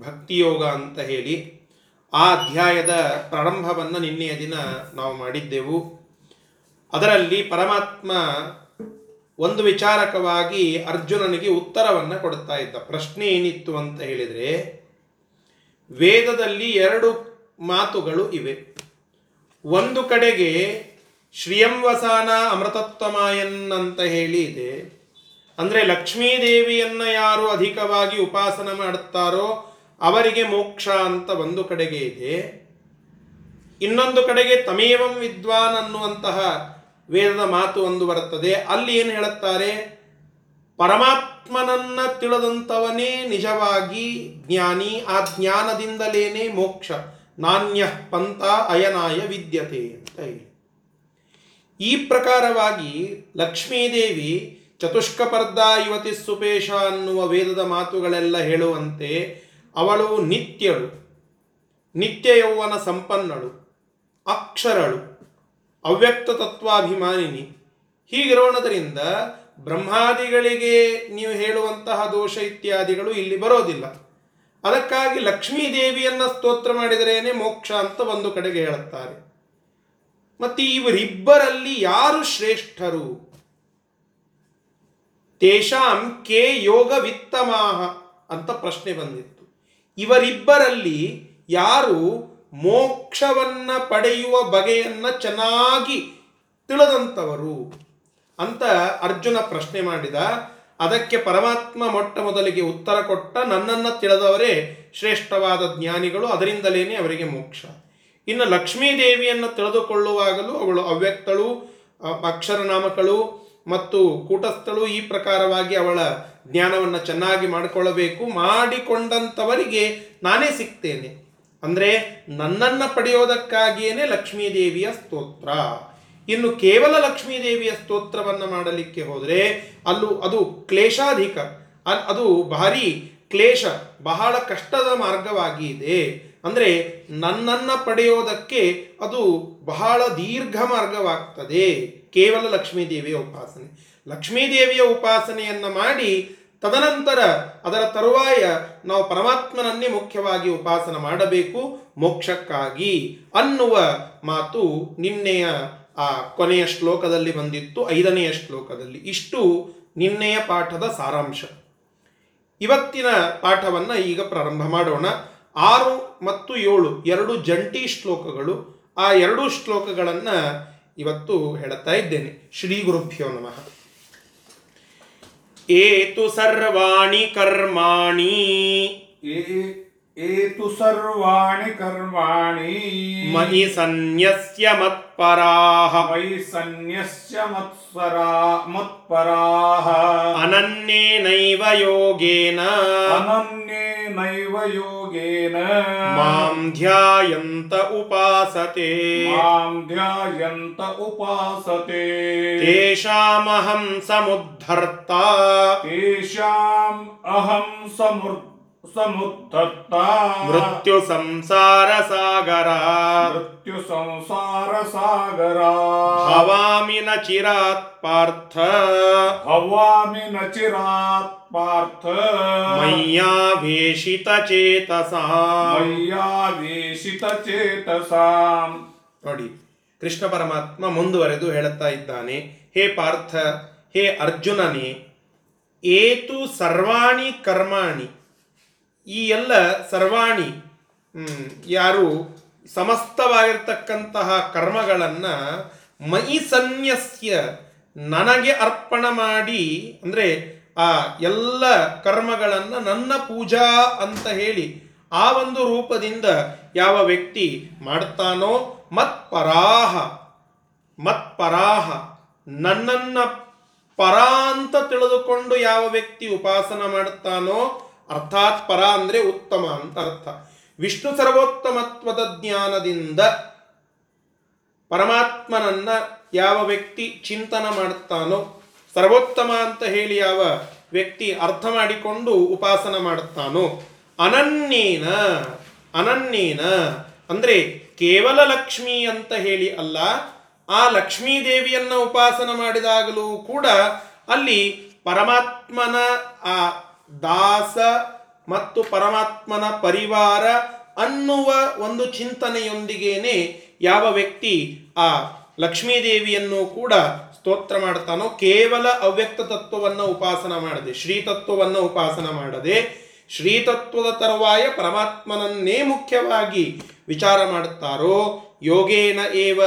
ಭಕ್ತಿಯೋಗ ಅಂತ ಹೇಳಿ ಆ ಅಧ್ಯಾಯದ ಪ್ರಾರಂಭವನ್ನು ನಿನ್ನೆಯ ದಿನ ನಾವು ಮಾಡಿದ್ದೆವು. ಅದರಲ್ಲಿ ಪರಮಾತ್ಮ ಒಂದು ವಿಚಾರಕವಾಗಿ ಅರ್ಜುನನಿಗೆ ಉತ್ತರವನ್ನು ಕೊಡ್ತಾ ಇದ್ದ. ಪ್ರಶ್ನೆ ಏನಿತ್ತು ಅಂತ ಹೇಳಿದರೆ, ವೇದದಲ್ಲಿ ಎರಡು ಮಾತುಗಳು ಇವೆ. ಒಂದು ಕಡೆಗೆ ಶ್ರೀಯಂವಸಾನ ಅಮೃತತ್ವಮಾಯನ್ ಅಂತ ಹೇಳಿ ಇದೆ. ಅಂದರೆ ಲಕ್ಷ್ಮೀದೇವಿಯನ್ನು ಯಾರು ಅಧಿಕವಾಗಿ ಉಪಾಸನ ಮಾಡುತ್ತಾರೋ ಅವರಿಗೆ ಮೋಕ್ಷ ಅಂತ ಒಂದು ಕಡೆಗೆ ಇದೆ. ಇನ್ನೊಂದು ಕಡೆಗೆ ತಮೇವಂ ವಿದ್ವಾನ್ ಅನ್ನುವಂತಹ ವೇದದ ಮಾತು ಒಂದು ಬರುತ್ತದೆ. ಅಲ್ಲಿ ಏನು ಹೇಳುತ್ತಾರೆ? ಪರಮಾತ್ಮನನ್ನ ತಿಳಿದಂಥವನೇ ನಿಜವಾಗಿ ಜ್ಞಾನಿ, ಆ ಜ್ಞಾನದಿಂದಲೇನೆ ಮೋಕ್ಷ. ನಾಣ್ಯ ಪಂಥ ಅಯನಾಯ ವಿದ್ಯತೆ ಅಂತ ಈ ಪ್ರಕಾರವಾಗಿ ಲಕ್ಷ್ಮೀದೇವಿ ಚತುಷ್ಕಪರ್ಧ ಯುವತಿ ಸುಪೇಶ ಅನ್ನುವ ವೇದದ ಮಾತುಗಳೆಲ್ಲ ಹೇಳುವಂತೆ ಅವಳು ನಿತ್ಯಳು ನಿತ್ಯ ಯೌವನ ಸಂಪನ್ನಳು, ಅಕ್ಷರಳು, ಅವ್ಯಕ್ತ ತತ್ವಾಭಿಮಾನಿನಿ. ಹೀಗಿರೋಣದರಿಂದ ಬ್ರಹ್ಮಾದಿಗಳಿಗೆ ನೀವು ಹೇಳುವಂತಹ ದೋಷ ಇತ್ಯಾದಿಗಳು ಇಲ್ಲಿ ಬರೋದಿಲ್ಲ. ಅದಕ್ಕಾಗಿ ಲಕ್ಷ್ಮೀ ದೇವಿಯನ್ನ ಸ್ತೋತ್ರ ಮಾಡಿದರೇನೆ ಮೋಕ್ಷ ಅಂತ ಒಂದು ಕಡೆಗೆ ಹೇಳುತ್ತಾರೆ. ಮತ್ತು ಇವರಿಬ್ಬರಲ್ಲಿ ಯಾರು ಶ್ರೇಷ್ಠರು? ತೇಷಾಂ ಕೆ ಯೋಗ ವಿತ್ತಮಾಹ ಅಂತ ಪ್ರಶ್ನೆ ಬಂದಿತ್ತು ಇವರಿಬ್ಬರಲ್ಲಿ ಯಾರು ಮೋಕ್ಷವನ್ನ ಪಡೆಯುವ ಬಗೆಯನ್ನ ಚೆನ್ನಾಗಿ ತಿಳಿದಂಥವರು ಅಂತ ಅರ್ಜುನ ಪ್ರಶ್ನೆ ಮಾಡಿದ. ಅದಕ್ಕೆ ಪರಮಾತ್ಮ ಮೊಟ್ಟ ಮೊದಲಿಗೆ ಉತ್ತರ ಕೊಟ್ಟ ನನ್ನನ್ನು ತಿಳಿದವರೇ ಶ್ರೇಷ್ಠವಾದ ಜ್ಞಾನಿಗಳು, ಅದರಿಂದಲೇನೆ ಅವರಿಗೆ ಮೋಕ್ಷ. ಇನ್ನು ಲಕ್ಷ್ಮೀದೇವಿಯನ್ನು ತಿಳಿದುಕೊಳ್ಳುವಾಗಲೂ ಅವಳು ಅವ್ಯಕ್ತಳು ಅಕ್ಷರನಾಮಕಳು ಮತ್ತು ಕೂಟಸ್ಥಳು ಈ ಪ್ರಕಾರವಾಗಿ ಅವಳ ಜ್ಞಾನವನ್ನು ಚೆನ್ನಾಗಿ ಮಾಡಿಕೊಳ್ಳಬೇಕು ಮಾಡಿಕೊಂಡಂಥವರಿಗೆ ನಾನೇ ಸಿಗ್ತೇನೆ. ಅಂದರೆ ನನ್ನನ್ನು ಪಡೆಯೋದಕ್ಕಾಗಿಯೇ ಲಕ್ಷ್ಮೀದೇವಿಯ ಸ್ತೋತ್ರ. ಇನ್ನು ಕೇವಲ ಲಕ್ಷ್ಮೀದೇವಿಯ ಸ್ತೋತ್ರವನ್ನು ಮಾಡಲಿಕ್ಕೆ ಹೋದರೆ ಅಲ್ಲೂ ಅದು ಕ್ಲೇಶಾಧಿಕ ಅದು ಭಾರಿ ಕ್ಲೇಶ, ಬಹಳ ಕಷ್ಟದ ಮಾರ್ಗವಾಗಿ ಇದೆ ಅಂದರೆ ನನ್ನನ್ನು ಪಡೆಯೋದಕ್ಕೆ ಅದು ಬಹಳ ದೀರ್ಘ ಮಾರ್ಗವಾಗ್ತದೆ. ಕೇವಲ ಲಕ್ಷ್ಮೀದೇವಿಯ ಉಪಾಸನೆ. ಲಕ್ಷ್ಮೀ ದೇವಿಯ ಉಪಾಸನೆಯನ್ನು ಮಾಡಿ ತದನಂತರ ಅದರ ತರುವಾಯ ನಾವು ಪರಮಾತ್ಮನನ್ನೇ ಮುಖ್ಯವಾಗಿ ಉಪಾಸನ ಮಾಡಬೇಕು. ಮೋಕ್ಷಕ್ಕಾಗಿ ಅನ್ನುವ ಮಾತು ನಿನ್ನೆಯ ಆ ಕೊನೆಯ ಶ್ಲೋಕದಲ್ಲಿ ಬಂದಿತ್ತು. ಐದನೆಯ ಶ್ಲೋಕದಲ್ಲಿ. ಇಷ್ಟು ನಿನ್ನೆಯ ಪಾಠದ ಸಾರಾಂಶ. ಇವತ್ತಿನ ಪಾಠವನ್ನು ಈಗ ಪ್ರಾರಂಭ ಮಾಡೋಣ. ಆರು ಮತ್ತು ಏಳು ಎರಡು ಜಂಟಿ ಶ್ಲೋಕಗಳು. ಆ ಎರಡು ಶ್ಲೋಕಗಳನ್ನು ಇವತ್ತು ಹೇಳುತ್ತಾ ಇದ್ದೇನೆ. ಶ್ರೀ ಗುರುಭ್ಯೋ ನಮಃ. ಏತು ಸರ್ವಾಣಿ ಕರ್ಮಾಣಿ. ಏತು ಸರ್ವಾಣಿ ಕರ್ಮಾಣಿ. ಮಯಿ ಸನ್ಯಸ್ಯ ಮತ್ಪರಾಹ. ಮಯಿ ಸನ್ಯಸ್ಯ ಮತ್ಸರಾ ಮತ್ಪರಾಹ. ಅನನ್ಯೇನೈವ ಯೋಗೇನ. ಅನನ್ಯೇ तेनैव योगेन। माँ ध्यायन्त उपासते। माँ ध्यायन्त उपासते। तेषामहं समुद्धर्ता। तेषाम् अहं समुद्ध समुद्धर्ता ಮೃತ್ಯು ಸಂಸಾರ ಸಾಗರ मृत्यु संसारसागरा ಭವಾಮಿ ನ ಚಿರಾತ್ ಪಾರ್ಥ हवामि न चिरात् पार्थ ಮಯ್ಯಾವೇಶಿತ ಚೇತಸಾ मय्यावेशितचेतसाम् ನೋಡಿ ಕೃಷ್ಣ ಪರಮಾತ್ಮ ಮುಂದುವರೆದು ಹೇಳುತ್ತಾ ಇದ್ದಾನೆ ಹೇ ಪಾರ್ಥ ಹೇ ಅರ್ಜುನನೇ ಏತು ಸರ್ವಾಣಿ ಕರ್ಮಾಣಿ ಈ ಎಲ್ಲ ಸರ್ವಾಣಿ ಯಾರು ಸಮಸ್ತವಾಗಿರ್ತಕ್ಕಂತಹ ಕರ್ಮಗಳನ್ನು ಮೈ ಸನ್ಯಸ್ಯ ನನಗೆ ಅರ್ಪಣ ಮಾಡಿ, ಅಂದರೆ ಆ ಎಲ್ಲ ಕರ್ಮಗಳನ್ನು ನನ್ನ ಪೂಜಾ ಅಂತ ಹೇಳಿ ಆ ಒಂದು ರೂಪದಿಂದ ಯಾವ ವ್ಯಕ್ತಿ ಮಾಡ್ತಾನೋ ಮತ್ಪರಾಹ ಮತ್ಪರಾಹ ನನ್ನನ್ನು ಪರ ಅಂತ ತಿಳಿದುಕೊಂಡು ಯಾವ ವ್ಯಕ್ತಿ ಉಪಾಸನ ಮಾಡುತ್ತಾನೋ ಅರ್ಥಾತ್ ಪರ ಅಂದ್ರೆ ಉತ್ತಮ ಅಂತ ಅರ್ಥ. ವಿಷ್ಣು ಸರ್ವೋತ್ತಮತ್ವದ ಜ್ಞಾನದಿಂದ ಪರಮಾತ್ಮನನ್ನ ಯಾವ ವ್ಯಕ್ತಿ ಚಿಂತನ ಮಾಡುತ್ತಾನೋ ಸರ್ವೋತ್ತಮ ಅಂತ ಹೇಳಿ ಯಾವ ವ್ಯಕ್ತಿ ಅರ್ಥ ಮಾಡಿಕೊಂಡು ಉಪಾಸನ ಮಾಡುತ್ತಾನೋ ಅನನ್ಯೇನ ಅನನ್ಯೇನ, ಅಂದ್ರೆ ಕೇವಲ ಲಕ್ಷ್ಮಿ ಅಂತ ಹೇಳಿ ಅಲ್ಲ, ಆ ಲಕ್ಷ್ಮೀ ದೇವಿಯನ್ನು ಉಪಾಸನ ಮಾಡಿದಾಗಲೂ ಕೂಡ ಅಲ್ಲಿ ಪರಮಾತ್ಮನ ಆ ದಾಸ ಮತ್ತು ಪರಮಾತ್ಮನ ಪರಿವಾರ ಅನ್ನುವ ಒಂದು ಚಿಂತನೆಯೊಂದಿಗೇನೆ ಯಾವ ವ್ಯಕ್ತಿ ಆ ಲಕ್ಷ್ಮೀದೇವಿಯನ್ನು ಕೂಡ ಸ್ತೋತ್ರ ಮಾಡ್ತಾನೋ, ಕೇವಲ ಅವ್ಯಕ್ತ ತತ್ವವನ್ನು ಉಪಾಸನ ಮಾಡದೆ ಶ್ರೀತತ್ವವನ್ನು ಉಪಾಸನ ಮಾಡದೆ ಶ್ರೀತತ್ವದ ತರುವಾಯ ಪರಮಾತ್ಮನನ್ನೇ ಮುಖ್ಯವಾಗಿ ವಿಚಾರ ಮಾಡುತ್ತಾರೋ ಯೋಗೇನ ಏವ?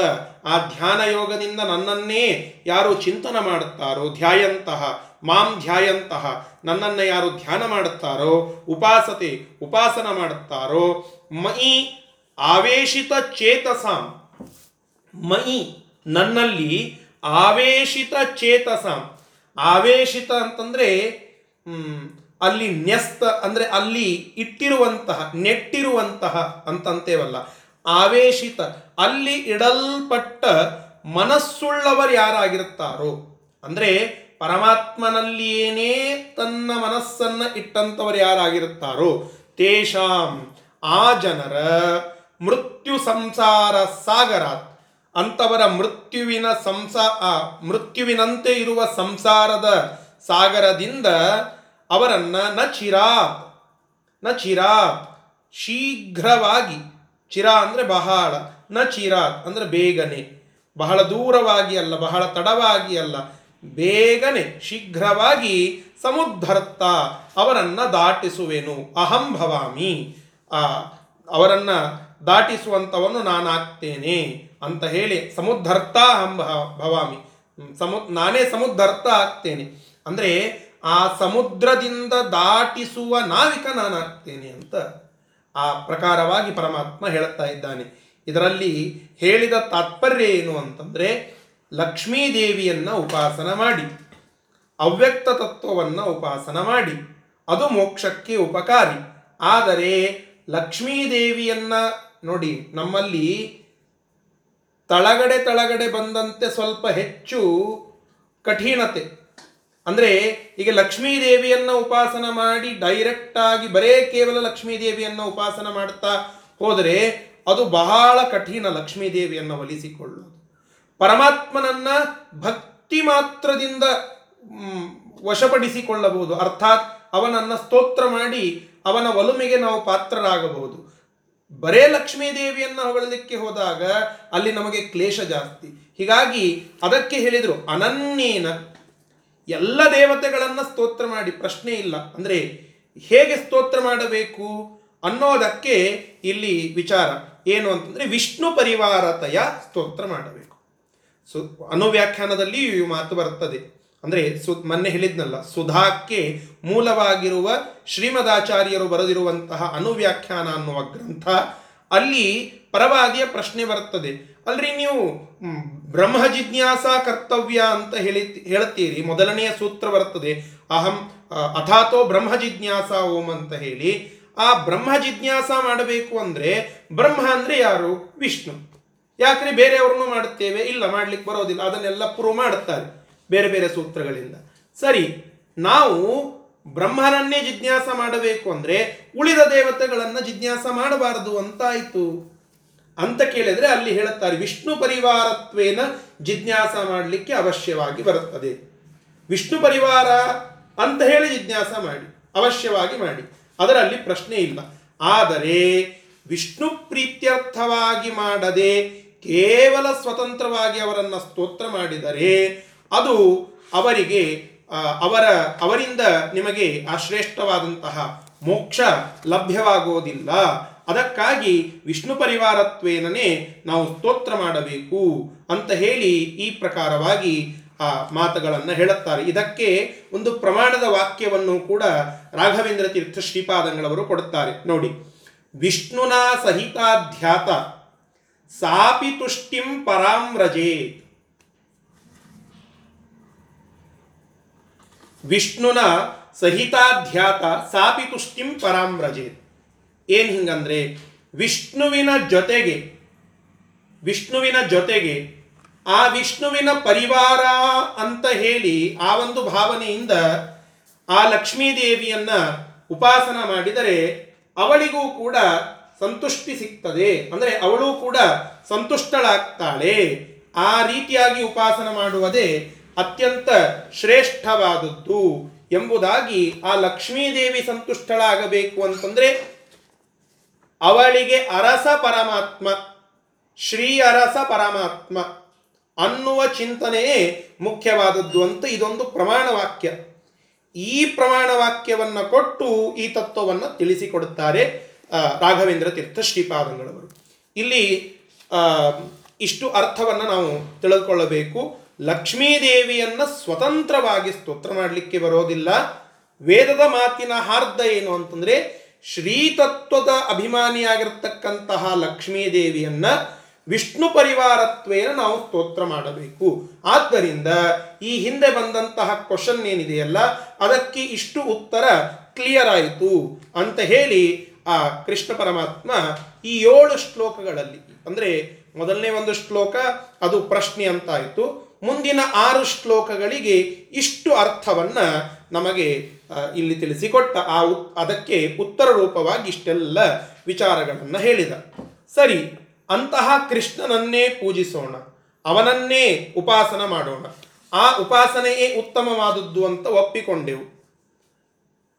ಆ ಧ್ಯಾನ ಯೋಗದಿಂದ ನನ್ನನ್ನೇ ಯಾರು ಚಿಂತನ ಮಾಡುತ್ತಾರೋ, ಧ್ಯಾಯಂತಹ, ಮಾಂ ಧ್ಯಾಯಂತಹ, ನನ್ನನ್ನು ಯಾರು ಧ್ಯಾನ ಮಾಡುತ್ತಾರೋ, ಉಪಾಸತೆ, ಉಪಾಸನ ಮಾಡುತ್ತಾರೋ, ಮಯಿ ಆವೇಶಿತ ಚೇತಸಾಂ. ಮಯಿ ನನ್ನಲ್ಲಿ ಆವೇಶಿತ ಚೇತಸಾಂ. ಆವೇಶಿತ ಅಂತಂದರೆ ಅಲ್ಲಿ ನ್ಯಸ್ತ ಅಂದರೆ ಅಲ್ಲಿ ಇಟ್ಟಿರುವಂತಹ, ನೆಟ್ಟಿರುವಂತಹ ಅಂತಂತೇವಲ್ಲ. ಆವೇಶಿತ, ಅಲ್ಲಿ ಇಡಲ್ಪಟ್ಟ ಮನಸ್ಸುಳ್ಳವರು ಯಾರಾಗಿರುತ್ತಾರೋ? ಅಂದರೆ ಪರಮಾತ್ಮನಲ್ಲಿಯೇನೇ ತನ್ನ ಮನಸ್ಸನ್ನು ಇಟ್ಟಂಥವರು ಯಾರಾಗಿರುತ್ತಾರೋ? ತೇಷಾಂ ಆ ಜನರ ಮೃತ್ಯು ಸಂಸಾರ ಸಾಗರ ಅಂತವರ ಮೃತ್ಯುವಿನ ಸಂಸಾ ಮೃತ್ಯುವಿನಂತೆ ಇರುವ ಸಂಸಾರದ ಸಾಗರದಿಂದ ಅವರನ್ನು ನ ಚಿರಾತ್ನ ಚಿರಾತ್ ಶೀಘ್ರವಾಗಿ ಚಿರ ಅಂದರೆ ಬಹಳ, ನ ಚಿರ ಅಂದರೆ ಬೇಗನೆ. ಬಹಳ ದೂರವಾಗಿ ಅಲ್ಲ, ಬಹಳ ತಡವಾಗಿ ಅಲ್ಲ, ಬೇಗನೆ, ಶೀಘ್ರವಾಗಿ ಸಮುದ್ಧರ್ತ ಅವರನ್ನು ದಾಟಿಸುವೆನು. ಅಹಂ ಭವಾಮಿ. ಆ, ಅವರನ್ನು ದಾಟಿಸುವಂಥವನು ನಾನಾಗ್ತೇನೆ ಅಂತ ಹೇಳಿ ಸಮುದ್ಧರ್ತ ಅಹಂ ಭವಾಮಿ. ಸಮು, ನಾನೇ ಸಮುದ್ಧರ್ತ ಆಗ್ತೇನೆ. ಅಂದರೆ ಆ ಸಮುದ್ರದಿಂದ ದಾಟಿಸುವ ನಾವಿಕ ನಾನಾಗ್ತೇನೆ ಅಂತ ಆ ಪ್ರಕಾರವಾಗಿ ಪರಮಾತ್ಮ ಹೇಳುತ್ತಾ ಇದ್ದಾನೆ. ಇದರಲ್ಲಿ ಹೇಳಿದ ತಾತ್ಪರ್ಯ ಏನು ಅಂತಂದರೆ ಲಕ್ಷ್ಮೀದೇವಿಯನ್ನು ಉಪಾಸನ ಮಾಡಿ, ಅವ್ಯಕ್ತ ತತ್ವವನ್ನು ಉಪಾಸನ ಮಾಡಿ, ಅದು ಮೋಕ್ಷಕ್ಕೆ ಉಪಕಾರಿ. ಆದರೆ ಲಕ್ಷ್ಮೀದೇವಿಯನ್ನು ನೋಡಿ, ನಮ್ಮಲ್ಲಿ ತಳಗಡೆ ತಳಗಡೆ ಬಂದಂತೆ ಸ್ವಲ್ಪ ಹೆಚ್ಚು ಕಠಿಣತೆ. ಅಂದರೆ ಈಗ ಲಕ್ಷ್ಮೀದೇವಿಯನ್ನು ಉಪಾಸನ ಮಾಡಿ ಡೈರೆಕ್ಟ್ ಆಗಿ ಬರೇ ಕೇವಲ ಲಕ್ಷ್ಮೀದೇವಿಯನ್ನು ಉಪಾಸನ ಮಾಡ್ತಾ ಹೋದರೆ ಅದು ಬಹಳ ಕಠಿಣ ಲಕ್ಷ್ಮೀದೇವಿಯನ್ನು ಒಲಿಸಿಕೊಳ್ಳೋದು. ಪರಮಾತ್ಮನನ್ನ ಭಕ್ತಿ ಮಾತ್ರದಿಂದ ವಶಪಡಿಸಿಕೊಳ್ಳಬಹುದು. ಅರ್ಥಾತ್ ಅವನನ್ನ ಸ್ತೋತ್ರ ಮಾಡಿ ಅವನ ಒಲುಮೆಗೆ ನಾವು ಪಾತ್ರರಾಗಬಹುದು. ಬರೇ ಲಕ್ಷ್ಮೀ ದೇವಿಯನ್ನ ಹೊಗಳಲಿಕ್ಕೆ ಹೋದಾಗ ಅಲ್ಲಿ ನಮಗೆ ಕ್ಲೇಶ ಜಾಸ್ತಿ. ಹೀಗಾಗಿ ಅದಕ್ಕೆ ಹೇಳಿದರು, ಅನನ್ಯೇನ ಎಲ್ಲ ದೇವತೆಗಳನ್ನು ಸ್ತೋತ್ರ ಮಾಡಿ, ಪ್ರಶ್ನೆ ಇಲ್ಲ. ಅಂದರೆ ಹೇಗೆ ಸ್ತೋತ್ರ ಮಾಡಬೇಕು ಅನ್ನೋದಕ್ಕೆ ಇಲ್ಲಿ ವಿಚಾರ. ಏನು ಅಂತಂದರೆ ವಿಷ್ಣು ಪರಿವಾರತೆಯ ಸ್ತೋತ್ರ ಮಾಡಬೇಕು. ಸು, ಅನುವ್ಯಾಖ್ಯಾನದಲ್ಲಿ ಈ ಮಾತು ಬರ್ತದೆ. ಅಂದರೆ ಸು, ಮೊನ್ನೆ ಹೇಳಿದ್ನಲ್ಲ, ಸುಧಾಕ್ಕೆ ಮೂಲವಾಗಿರುವ ಶ್ರೀಮದಾಚಾರ್ಯರು ಬರೆದಿರುವಂತಹ ಅನುವ್ಯಾಖ್ಯಾನ ಅನ್ನುವ ಗ್ರಂಥ ಅಲ್ಲಿ ಪರವಾದಿಯ ಪ್ರಶ್ನೆ ಬರ್ತದೆ. ಅಲ್ರಿ ನೀವು ಬ್ರಹ್ಮ ಜಿಜ್ಞಾಸ ಕರ್ತವ್ಯ ಅಂತ ಹೇಳಿ ಹೇಳುತ್ತೀರಿ. ಮೊದಲನೆಯ ಸೂತ್ರ ಬರ್ತದೆ. ಅಹಂ ಅಥಾತೋ ಬ್ರಹ್ಮ ಜಿಜ್ಞಾಸ ಓಂ ಅಂತ ಹೇಳಿ. ಆ ಬ್ರಹ್ಮ ಜಿಜ್ಞಾಸ ಮಾಡಬೇಕು ಅಂದ್ರೆ ಬ್ರಹ್ಮ ಅಂದ್ರೆ ಯಾರು? ವಿಷ್ಣು. ಯಾಕ್ರೆ ಬೇರೆಯವ್ರನ್ನು ಮಾಡುತ್ತೇವೆ? ಇಲ್ಲ, ಮಾಡ್ಲಿಕ್ಕೆ ಬರೋದಿಲ್ಲ. ಅದನ್ನೆಲ್ಲ ಪ್ರೂವ್ ಮಾಡುತ್ತಾರೆ ಬೇರೆ ಬೇರೆ ಸೂತ್ರಗಳಿಂದ. ಸರಿ, ನಾವು ಬ್ರಹ್ಮನನ್ನೇ ಜಿಜ್ಞಾಸ ಮಾಡಬೇಕು ಅಂದರೆ ಉಳಿದ ದೇವತೆಗಳನ್ನು ಜಿಜ್ಞಾಸ ಮಾಡಬಾರದು ಅಂತಾಯಿತು. ಅಂತ ಕೇಳಿದರೆ ಅಲ್ಲಿ ಹೇಳುತ್ತಾರೆ, ವಿಷ್ಣು ಪರಿವಾರತ್ವೇನ ಜಿಜ್ಞಾಸ ಮಾಡಲಿಕ್ಕೆ ಅವಶ್ಯವಾಗಿ ಬರುತ್ತದೆ. ವಿಷ್ಣು ಪರಿವಾರ ಅಂತ ಹೇಳಿ ಜಿಜ್ಞಾಸ ಮಾಡಿ, ಅವಶ್ಯವಾಗಿ ಮಾಡಿ. ಅದರಲ್ಲಿ ಪ್ರಶ್ನೆ ಇಲ್ಲ. ಆದರೆ ವಿಷ್ಣು ಪ್ರೀತ್ಯರ್ಥವಾಗಿ ಮಾಡದೆ ಕೇವಲ ಸ್ವತಂತ್ರವಾಗಿ ಅವರನ್ನು ಸ್ತೋತ್ರ ಮಾಡಿದರೆ ಅದು ಅವರಿಗೆ ಅವರ, ಅವರಿಂದ ನಿಮಗೆ ಆ ಶ್ರೇಷ್ಠವಾದಂತಹ ಮೋಕ್ಷ ಲಭ್ಯವಾಗೋದಿಲ್ಲ. ಅದಕ್ಕಾಗಿ ವಿಷ್ಣು ಪರಿವಾರತ್ವೇನೇ ನಾವು ಸ್ತೋತ್ರ ಮಾಡಬೇಕು ಅಂತ ಹೇಳಿ ಈ ಪ್ರಕಾರವಾಗಿ ಆ ಮಾತುಗಳನ್ನು ಹೇಳುತ್ತಾರೆ. ಇದಕ್ಕೆ ಒಂದು ಪ್ರಮಾಣದ ವಾಕ್ಯವನ್ನು ಕೂಡ ರಾಘವೇಂದ್ರ ತೀರ್ಥ ಶ್ರೀಪಾದಂಗಳವರು ಕೊಡುತ್ತಾರೆ. ನೋಡಿ, ವಿಷ್ಣುನಾ ಸಹಿತಾಧ್ಯಾತ, ಸಾಪಿ ತುಷ್ಟಿಂ ಪರಾಂ ವಿಷ್ಣುನ ಸಹಿತಾಧ್ಯಾತ ಸಾಪಿ ತುಷ್ಟಿಂ ಪರಾಂ ವ್ರಜೇತ್ ಏನು ಹಿಂಗಂದ್ರೆ, ವಿಷ್ಣುವಿನ ಜೊತೆಗೆ ವಿಷ್ಣುವಿನ ಜೊತೆಗೆ ಆ ವಿಷ್ಣುವಿನ ಪರಿವಾರ ಅಂತ ಹೇಳಿ ಆ ಒಂದು ಭಾವನೆಯಿಂದ ಆ ಲಕ್ಷ್ಮೀದೇವಿಯನ್ನ ಉಪಾಸನ ಮಾಡಿದರೆ ಅವಳಿಗೂ ಕೂಡ ಸಂತುಷ್ಟಿ ಸಿಗ್ತದೆ. ಅಂದರೆ ಅವಳು ಕೂಡ ಸಂತುಷ್ಟಳಾಗ್ತಾಳೆ. ಆ ರೀತಿಯಾಗಿ ಉಪಾಸನ ಮಾಡುವುದೇ ಅತ್ಯಂತ ಶ್ರೇಷ್ಠವಾದದ್ದು ಎಂಬುದಾಗಿ ಆ ಲಕ್ಷ್ಮೀದೇವಿ ಸಂತುಷ್ಟಳಾಗಬೇಕು ಅಂತಂದ್ರೆ ಅವಳಿಗೆ ಅರಸ ಪರಮಾತ್ಮ, ಶ್ರೀ ಅರಸ ಪರಮಾತ್ಮ ಅನ್ನುವ ಚಿಂತನೆಯೇ ಮುಖ್ಯವಾದದ್ದು ಅಂತ ಇದೊಂದು ಪ್ರಮಾಣ ವಾಕ್ಯ ಈ ಪ್ರಮಾಣ ವಾಕ್ಯವನ್ನು ಕೊಟ್ಟು ಈ ತತ್ವವನ್ನು ತಿಳಿಸಿಕೊಡುತ್ತಾರೆ ರಾಘವೇಂದ್ರ ತೀರ್ಥ ಶ್ರೀಪಾದಂಗಳವರು. ಇಲ್ಲಿ ಇಷ್ಟು ಅರ್ಥವನ್ನು ನಾವು ತಿಳಿದುಕೊಳ್ಳಬೇಕು ಲಕ್ಷ್ಮೀದೇವಿಯನ್ನ ಸ್ವತಂತ್ರವಾಗಿ ಸ್ತೋತ್ರ ಮಾಡಲಿಕ್ಕೆ ಬರೋದಿಲ್ಲ. ವೇದದ ಮಾತಿನ ಹಾರ್ದ ಏನು ಅಂತಂದರೆ, ಶ್ರೀತತ್ವದ ಅಭಿಮಾನಿಯಾಗಿರ್ತಕ್ಕಂತಹ ಲಕ್ಷ್ಮೀದೇವಿಯನ್ನು ವಿಷ್ಣು ಪರಿವಾರತ್ವೇನ ನಾವು ಸ್ತೋತ್ರ ಮಾಡಬೇಕು. ಆದ್ದರಿಂದ ಈ ಹಿಂದೆ ಬಂದಂತಹ ಕ್ವಶನ್ ಏನಿದೆಯಲ್ಲ, ಅದಕ್ಕೆ ಇಷ್ಟು ಉತ್ತರ ಕ್ಲಿಯರ್ ಆಯಿತು ಅಂತ ಹೇಳಿ ಆ ಕೃಷ್ಣ ಪರಮಾತ್ಮ ಈ ಏಳು ಶ್ಲೋಕಗಳಲ್ಲಿ, ಅಂದರೆ ಮೊದಲನೇ ಒಂದು ಶ್ಲೋಕ, ಅದು ಪ್ರಶ್ನೆ ಅಂತ ಆಯಿತು ಮುಂದಿನ ಆರು ಶ್ಲೋಕಗಳಿಗೆ ಇಷ್ಟು ಅರ್ಥವನ್ನ ನಮಗೆ ಇಲ್ಲಿ ತಿಳಿಸಿಕೊಟ್ಟ ಆ ಅದಕ್ಕೆ ಉತ್ತರ ರೂಪವಾಗಿ ಇಷ್ಟೆಲ್ಲ ವಿಚಾರಗಳನ್ನು ಹೇಳಿದ. ಸರಿ, ಅಂತಹ ಕೃಷ್ಣನನ್ನೇ ಪೂಜಿಸೋಣ, ಅವನನ್ನೇ ಉಪಾಸನ ಮಾಡೋಣ. ಆ ಉಪಾಸನೆಯೇ ಉತ್ತಮವಾದದ್ದು ಅಂತ ಒಪ್ಪಿಕೊಂಡೆವು.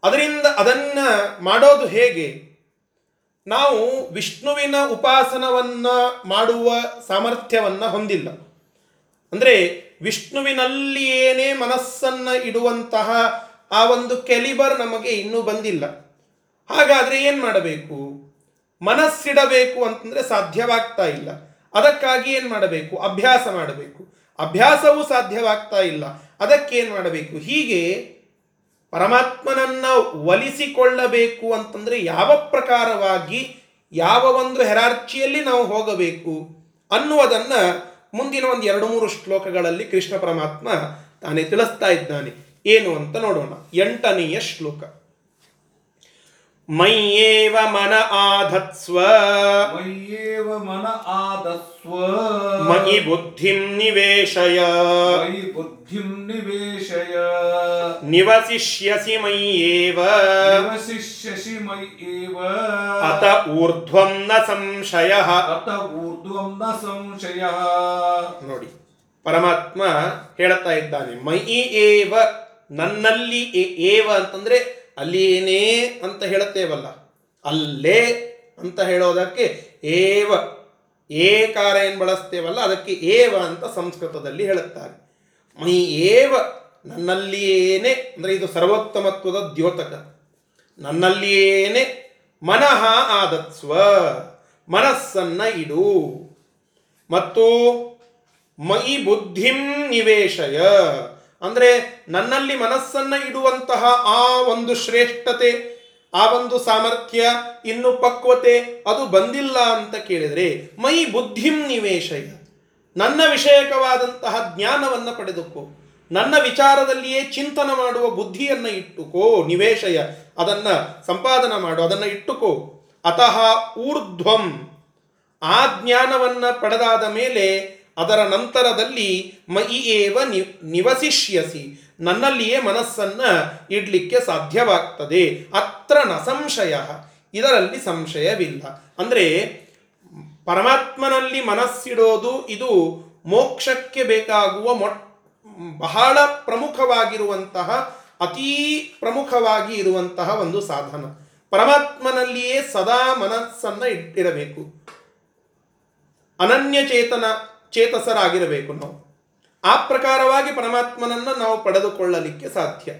ಅದರಿಂದ ಅದನ್ನ ಮಾಡೋದು ಹೇಗೆ? ನಾವು ವಿಷ್ಣುವಿನ ಉಪಾಸನವನ್ನ ಮಾಡುವ ಸಾಮರ್ಥ್ಯವನ್ನ ಹೊಂದಿಲ್ಲ. ಅಂದರೆ ವಿಷ್ಣುವಿನಲ್ಲಿಯೇನೇ ಮನಸ್ಸನ್ನು ಇಡುವಂತಹ ಆ ಒಂದು ಕೆಲಿಬರ್ ನಮಗೆ ಇನ್ನೂ ಬಂದಿಲ್ಲ. ಹಾಗಾದರೆ ಏನು ಮಾಡಬೇಕು? ಮನಸ್ಸಿಡಬೇಕು ಅಂತಂದರೆ ಸಾಧ್ಯವಾಗ್ತಾ ಇಲ್ಲ. ಅದಕ್ಕಾಗಿ ಏನು ಮಾಡಬೇಕು? ಅಭ್ಯಾಸ ಮಾಡಬೇಕು. ಅಭ್ಯಾಸವೂ ಸಾಧ್ಯವಾಗ್ತಾ ಇಲ್ಲ. ಅದಕ್ಕೆ ಏನು ಮಾಡಬೇಕು? ಹೀಗೆ ಪರಮಾತ್ಮನನ್ನು ಒಲಿಸಿಕೊಳ್ಳಬೇಕು ಅಂತಂದರೆ ಯಾವ ಪ್ರಕಾರವಾಗಿ ಯಾವ ಒಂದು ಹೆರಾರ್ಚಿಯಲ್ಲಿ ನಾವು ಹೋಗಬೇಕು ಅನ್ನುವುದನ್ನ ಮುಂದಿನ ಒಂದು ಎರಡು ಮೂರು ಶ್ಲೋಕಗಳಲ್ಲಿ ಕೃಷ್ಣ ಪರಮಾತ್ಮ ತಾನೇ ತಿಳಿಸ್ತಾ ಇದ್ದಾನೆ. ಏನು ಅಂತ ನೋಡೋಣ. ಎಂಟನೆಯ ಶ್ಲೋಕ. ಮೈಯೇವ ಮನ ಆಧತ್ಸ್ವ. ಮಯ್ಯೇವ ಮನ ಆಧತ್ಸ್ವ. ಮಯಿ ಬುದ್ಧಿಂ ನಿವೇಶಯ. ಮಯಿ ಬುದ್ಧಿಂ ನಿವೇಶಯ. ನಿವಸಿಷ್ಯಸಿ ಮಯ್ಯೇವ ನಿವಸಿಷ್ಯಸಿ ಮಯ್ಯೇವ ಅತ ಊರ್ಧ್ವಂ ನ ಸಂಶಯ. ಅತ ಊರ್ಧ್ವಂ ನ ಸಂಶಯ. ನೋಡಿ ಪರಮಾತ್ಮ ಹೇಳುತ್ತಾ ಇದ್ದಾನೆ ಮಯಿ ಏವ ನನ್ನಲ್ಲಿ ಏವ ಅಂತಂದ್ರೆ ಅಲ್ಲೇನೇ ಅಂತ ಹೇಳುತ್ತೇವಲ್ಲ. ಅಲ್ಲೇ ಅಂತ ಹೇಳೋದಕ್ಕೆ ಏವ, ಏಕಾರ ಏನು ಬಳಸ್ತೇವಲ್ಲ, ಅದಕ್ಕೆ ಏವ ಅಂತ ಸಂಸ್ಕೃತದಲ್ಲಿ ಹೇಳುತ್ತಾರೆ. ಮೈ ಏವ ನನ್ನಲ್ಲಿಯೇನೆ, ಅಂದರೆ ಇದು ಸರ್ವೋತ್ತಮತ್ವದ ದ್ಯೋತಕ. ನನ್ನಲ್ಲಿಯೇನೆ ಮನಃ ಆದತ್ಸ್ವ, ಮನಸ್ಸನ್ನ ಇಡು. ಮತ್ತು ಮೈ ಬುದ್ಧಿಂ ನಿವೇಶಯ ಅಂದರೆ ನನ್ನಲ್ಲಿ ಮನಸ್ಸನ್ನು ಇಡುವಂತಹ ಆ ಒಂದು ಶ್ರೇಷ್ಠತೆ, ಆ ಒಂದು ಸಾಮರ್ಥ್ಯ, ಇನ್ನು ಪಕ್ವತೆ ಅದು ಬಂದಿಲ್ಲ ಅಂತ ಕೇಳಿದರೆ ಮೈ ಬುದ್ಧಿಂ ನಿವೇಶಯ. ನನ್ನ ವಿಷಯಕವಾದಂತಹ ಜ್ಞಾನವನ್ನು ಪಡೆದುಕೋ. ನನ್ನ ವಿಚಾರದಲ್ಲಿಯೇ ಚಿಂತನ ಮಾಡುವ ಬುದ್ಧಿಯನ್ನು ಇಟ್ಟುಕೋ, ನಿವೇಶಯ. ಅದನ್ನ ಸಂಪಾದನ ಮಾಡು, ಅದನ್ನು ಇಟ್ಟುಕೋ. ಅತಃ ಊರ್ಧ್ವಂ. ಆ ಜ್ಞಾನವನ್ನು ಪಡೆದಾದ ಮೇಲೆ ಅದರ ನಂತರದಲ್ಲಿ ಮಯಿ ಏವ ನಿವಸಿಷ್ಯಸಿ. ನನ್ನಲ್ಲಿಯೇ ಮನಸ್ಸನ್ನ ಇಡ್ಲಿಕ್ಕೆ ಸಾಧ್ಯವಾಗ್ತದೆ. ಅತ್ರ ನ ಸಂಶಯ. ಇದರಲ್ಲಿ ಸಂಶಯವಿಲ್ಲ. ಅಂದರೆ ಪರಮಾತ್ಮನಲ್ಲಿ ಮನಸ್ಸಿಡೋದು ಇದು ಮೋಕ್ಷಕ್ಕೆ ಬೇಕಾಗುವ ಮೊಟ್, ಬಹಳ ಪ್ರಮುಖವಾಗಿರುವಂತಹ, ಅತೀ ಪ್ರಮುಖವಾಗಿ ಇರುವಂತಹ ಒಂದು ಸಾಧನ. ಪರಮಾತ್ಮನಲ್ಲಿಯೇ ಸದಾ ಮನಸ್ಸನ್ನು ಇಟ್ಟಿರಬೇಕು ಅನನ್ಯ ಚೇತನ ಚೇತಸರಾಗಿರಬೇಕು ನಾವು. ಆ ಪ್ರಕಾರವಾಗಿ ಪರಮಾತ್ಮನನ್ನ ನಾವು ಪಡೆದುಕೊಳ್ಳಲಿಕ್ಕೆ ಸಾಧ್ಯ.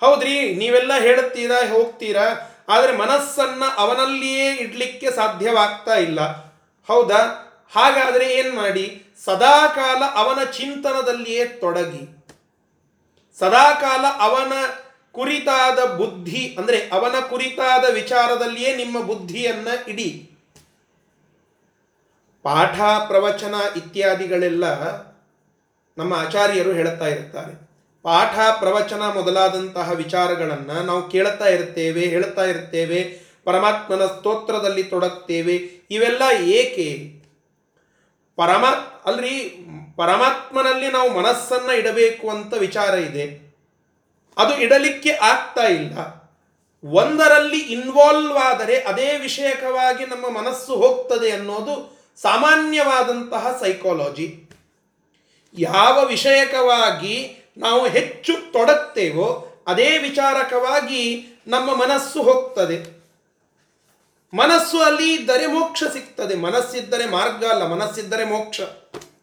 ಹೌದ್ರಿ, ನೀವೆಲ್ಲ ಹೇಳುತ್ತೀರಾ, ಹೋಗ್ತೀರಾ, ಆದರೆ ಮನಸ್ಸನ್ನ ಅವನಲ್ಲಿಯೇ ಇಡ್ಲಿಕ್ಕೆ ಸಾಧ್ಯವಾಗ್ತಾ ಇಲ್ಲ. ಹೌದಾ? ಹಾಗಾದರೆ ಏನು ಮಾಡಿ? ಸದಾಕಾಲ ಅವನ ಚಿಂತನದಲ್ಲಿಯೇ ತೊಡಗಿ. ಸದಾಕಾಲ ಅವನ ಕುರಿತಾದ ಬುದ್ಧಿ, ಅಂದರೆ ಅವನ ಕುರಿತಾದ ವಿಚಾರದಲ್ಲಿಯೇ ನಿಮ್ಮ ಬುದ್ಧಿಯನ್ನು ಇಡಿ. ಪಾಠ ಪ್ರವಚನ ಇತ್ಯಾದಿಗಳೆಲ್ಲ ನಮ್ಮ ಆಚಾರ್ಯರು ಹೇಳುತ್ತಾ ಇರುತ್ತಾರೆ. ಪಾಠ ಪ್ರವಚನ ಮೊದಲಾದಂತಹ ವಿಚಾರಗಳನ್ನು ನಾವು ಕೇಳುತ್ತಾ ಇರ್ತೇವೆ ಹೇಳುತ್ತಾ ಇರ್ತೇವೆ ಪರಮಾತ್ಮನ ಸ್ತೋತ್ರದಲ್ಲಿ ತೊಡಗ್ತೇವೆ, ಇವೆಲ್ಲ ಏಕೆ? ಪರಮಾತ್ ಅಲ್ರಿ, ಪರಮಾತ್ಮನಲ್ಲಿ ನಾವು ಮನಸ್ಸನ್ನು ಇಡಬೇಕು ಅಂತ ವಿಚಾರ ಇದೆ. ಅದು ಇಡಲಿಕ್ಕೆ ಆಗ್ತಾ ಇಲ್ಲ. ಒಂದರಲ್ಲಿ ಇನ್ವಾಲ್ವ್ ಆದರೆ ಅದೇ ವಿಷಯಕವಾಗಿ ನಮ್ಮ ಮನಸ್ಸು ಹೋಗ್ತದೆ ಅನ್ನೋದು ಸಾಮಾನ್ಯವಾದಂತಹ ಸೈಕಾಲಜಿ ಯಾವ ವಿಷಯಕವಾಗಿ ನಾವು ಹೆಚ್ಚು ತೊಡಗ್ತೇವೋ ಅದೇ ವಿಚಾರಕವಾಗಿ ನಮ್ಮ ಮನಸ್ಸು ಹೋಗ್ತದೆ. ಮನಸ್ಸು ಅಲ್ಲಿ ಇದ್ದರೆ ಮೋಕ್ಷ ಸಿಗ್ತದೆ. ಮನಸ್ಸಿದ್ದರೆ ಮಾರ್ಗ ಅಲ್ಲ. ಮನಸ್ಸಿದ್ದರೆ ಮೋಕ್ಷ.